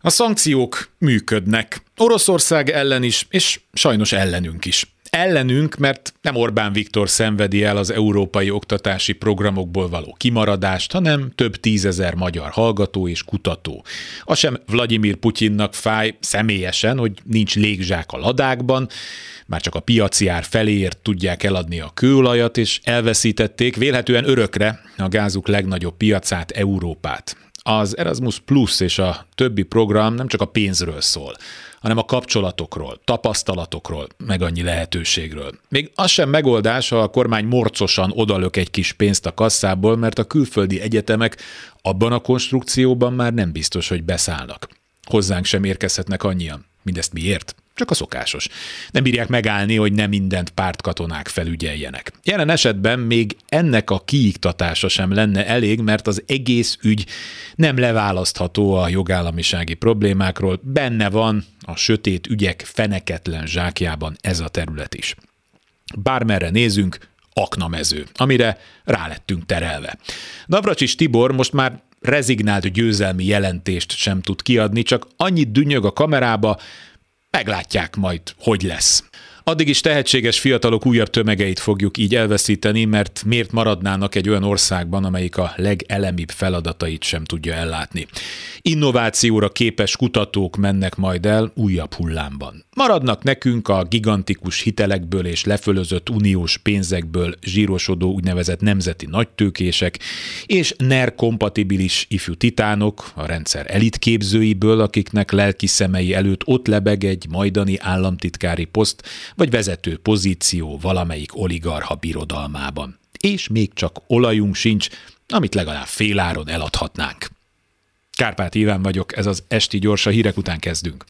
A szankciók működnek. Oroszország ellen is, és sajnos ellenünk is. Ellenünk, mert nem Orbán Viktor szenvedi el az európai oktatási programokból való kimaradást, hanem több tízezer magyar hallgató és kutató. A sem Vladimir Putyinnak fáj személyesen, hogy nincs légzsák a ladákban, már csak a piaci ár feléért tudják eladni a kőolajat, és elveszítették vélhetően örökre a gázuk legnagyobb piacát, Európát. Az Erasmus Plus és a többi program nem csak a pénzről szól, hanem a kapcsolatokról, tapasztalatokról, meg annyi lehetőségről. Még az sem megoldás, ha a kormány morcosan odalök egy kis pénzt a kasszából, mert a külföldi egyetemek abban a konstrukcióban már nem biztos, hogy beszállnak. Hozzánk sem érkezhetnek annyian. Mindezt miért? Csak a szokásos. Nem bírják megállni, hogy nem mindent pártkatonák felügyeljenek. Jelen esetben még ennek a kiiktatása sem lenne elég, mert az egész ügy nem leválasztható a jogállamisági problémákról. Benne van a sötét ügyek feneketlen zsákjában ez a terület is. Bármerre nézünk, aknamező, amire rálettünk terelve. Navracsis Tibor most már rezignált győzelmi jelentést sem tud kiadni, csak annyit dünnyög a kamerába, Meglátják majd, hogy lesz. Addig is tehetséges fiatalok újabb tömegeit fogjuk így elveszíteni, mert miért maradnának egy olyan országban, amelyik a legelemibb feladatait sem tudja ellátni. Innovációra képes kutatók mennek majd el újabb hullámban. Maradnak nekünk a gigantikus hitelekből és lefölözött uniós pénzekből zsírosodó úgynevezett nemzeti nagytőkések, és NER-kompatibilis ifjú titánok, a rendszer elitképzőiből, akiknek lelki szemei előtt ott lebeg egy majdani államtitkári poszt, vagy vezető pozíció valamelyik oligarha birodalmában. És még csak olajunk sincs, amit legalább féláron eladhatnánk. Kárpát Iván vagyok, ez az Esti Gyorsa hírek után kezdünk.